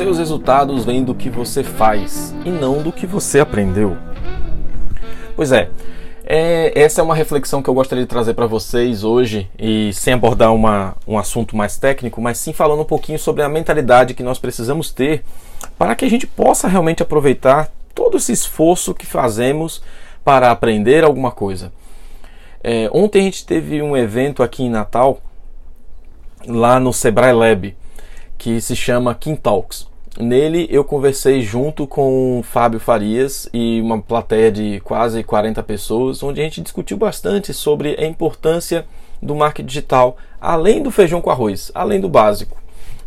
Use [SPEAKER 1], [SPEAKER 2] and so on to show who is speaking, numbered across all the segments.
[SPEAKER 1] seus resultados vêm do que você faz e não do que você aprendeu. Pois é, é, essa é uma reflexão que eu gostaria de trazer para vocês hoje e sem abordar uma, um assunto mais técnico, mas sim falando um pouquinho sobre a mentalidade que nós precisamos ter para que a gente possa realmente aproveitar todo esse esforço que fazemos para aprender alguma coisa. É, ontem a gente teve um evento aqui em Natal, lá no Sebrae Lab, que se chama King Talks. Nele eu conversei junto com Fábio Farias e uma plateia de quase 40 pessoas, onde a gente discutiu bastante sobre a importância do marketing digital, além do feijão com arroz, além do básico.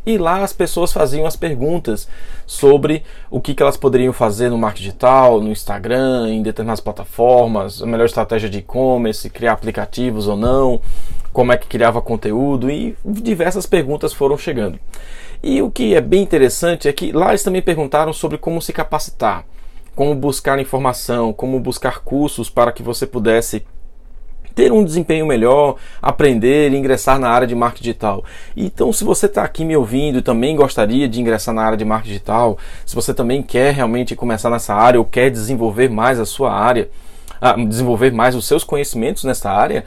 [SPEAKER 1] E lá as pessoas faziam as perguntas sobre o que, que elas poderiam fazer no marketing digital, no Instagram, em determinadas plataformas, a melhor estratégia de e-commerce, criar aplicativos ou não, como é que criava conteúdo e diversas perguntas foram chegando. E o que é bem interessante é que lá eles também perguntaram sobre como se capacitar, como buscar informação, como buscar cursos para que você pudesse ter um desempenho melhor, aprender e ingressar na área de marketing digital. Então, se você está aqui me ouvindo e também gostaria de ingressar na área de marketing digital, se você também quer realmente começar nessa área ou quer desenvolver mais a sua área, ah, desenvolver mais os seus conhecimentos nessa área,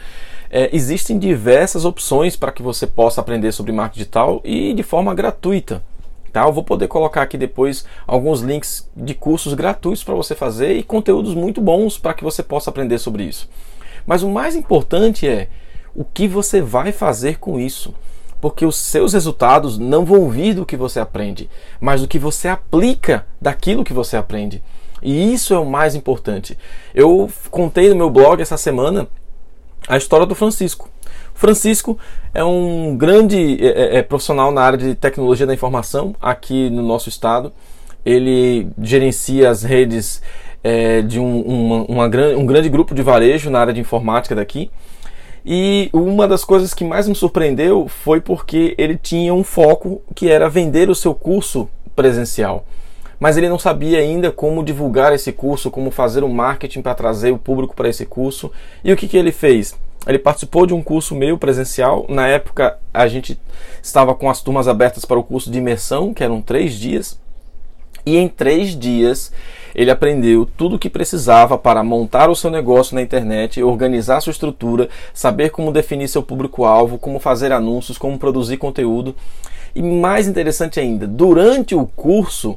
[SPEAKER 1] é, existem diversas opções para que você possa aprender sobre marketing digital e de forma gratuita. Tá? Eu vou poder colocar aqui depois alguns links de cursos gratuitos para você fazer e conteúdos muito bons para que você possa aprender sobre isso. Mas o mais importante é o que você vai fazer com isso. Porque os seus resultados não vão vir do que você aprende, mas do que você aplica daquilo que você aprende. E isso é o mais importante. Eu contei no meu blog essa semana a história do Francisco. Francisco é um grande é, é, é, profissional na área de tecnologia da informação aqui no nosso estado. Ele gerencia as redes é, de um, uma, uma, um grande grupo de varejo na área de informática daqui. E uma das coisas que mais me surpreendeu foi porque ele tinha um foco que era vender o seu curso presencial mas ele não sabia ainda como divulgar esse curso, como fazer o marketing para trazer o público para esse curso. E o que, que ele fez? Ele participou de um curso meio presencial. Na época, a gente estava com as turmas abertas para o curso de imersão, que eram três dias. E em três dias, ele aprendeu tudo o que precisava para montar o seu negócio na internet, organizar sua estrutura, saber como definir seu público-alvo, como fazer anúncios, como produzir conteúdo. E mais interessante ainda, durante o curso,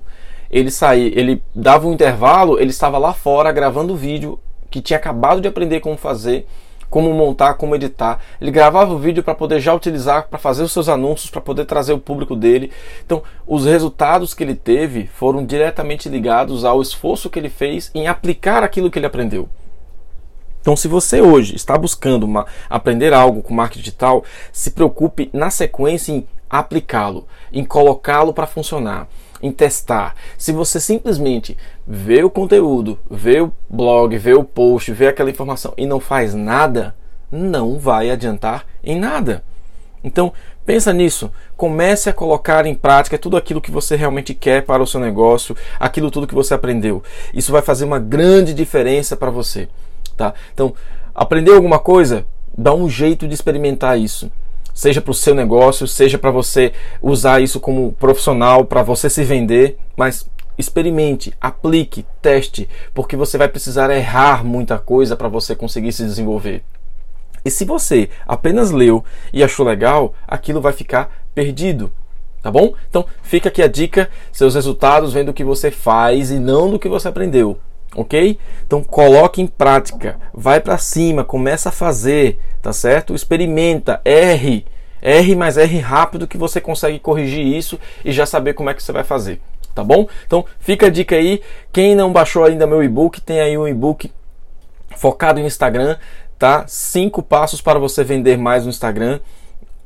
[SPEAKER 1] ele saía, ele dava um intervalo, ele estava lá fora gravando vídeo que tinha acabado de aprender como fazer, como montar, como editar. Ele gravava o vídeo para poder já utilizar para fazer os seus anúncios, para poder trazer o público dele. Então, os resultados que ele teve foram diretamente ligados ao esforço que ele fez em aplicar aquilo que ele aprendeu. Então, se você hoje está buscando uma, aprender algo com marketing digital, se preocupe na sequência em aplicá-lo, em colocá-lo para funcionar em testar. Se você simplesmente vê o conteúdo, vê o blog, vê o post, vê aquela informação e não faz nada, não vai adiantar em nada. Então, pensa nisso. Comece a colocar em prática tudo aquilo que você realmente quer para o seu negócio, aquilo tudo que você aprendeu. Isso vai fazer uma grande diferença para você, tá? Então, aprendeu alguma coisa? Dá um jeito de experimentar isso seja para o seu negócio, seja para você usar isso como profissional, para você se vender, mas experimente, aplique, teste, porque você vai precisar errar muita coisa para você conseguir se desenvolver. E se você apenas leu e achou legal, aquilo vai ficar perdido. Tá bom? Então fica aqui a dica: seus resultados vêm do que você faz e não do que você aprendeu ok? Então coloque em prática, vai para cima, começa a fazer, tá certo? Experimenta, erre, erre, mas erre rápido que você consegue corrigir isso e já saber como é que você vai fazer, tá bom? Então fica a dica aí, quem não baixou ainda meu e-book, tem aí um e-book focado em Instagram, tá? Cinco passos para você vender mais no Instagram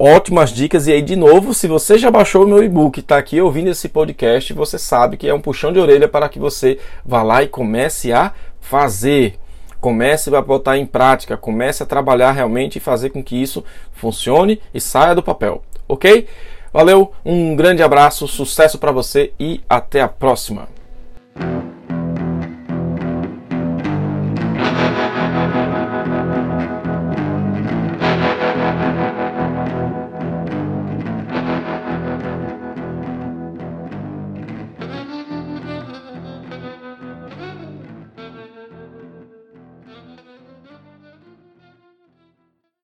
[SPEAKER 1] ótimas dicas. E aí, de novo, se você já baixou o meu e-book, está aqui ouvindo esse podcast, você sabe que é um puxão de orelha para que você vá lá e comece a fazer. Comece a botar em prática, comece a trabalhar realmente e fazer com que isso funcione e saia do papel, ok? Valeu, um grande abraço, sucesso para você e até a próxima.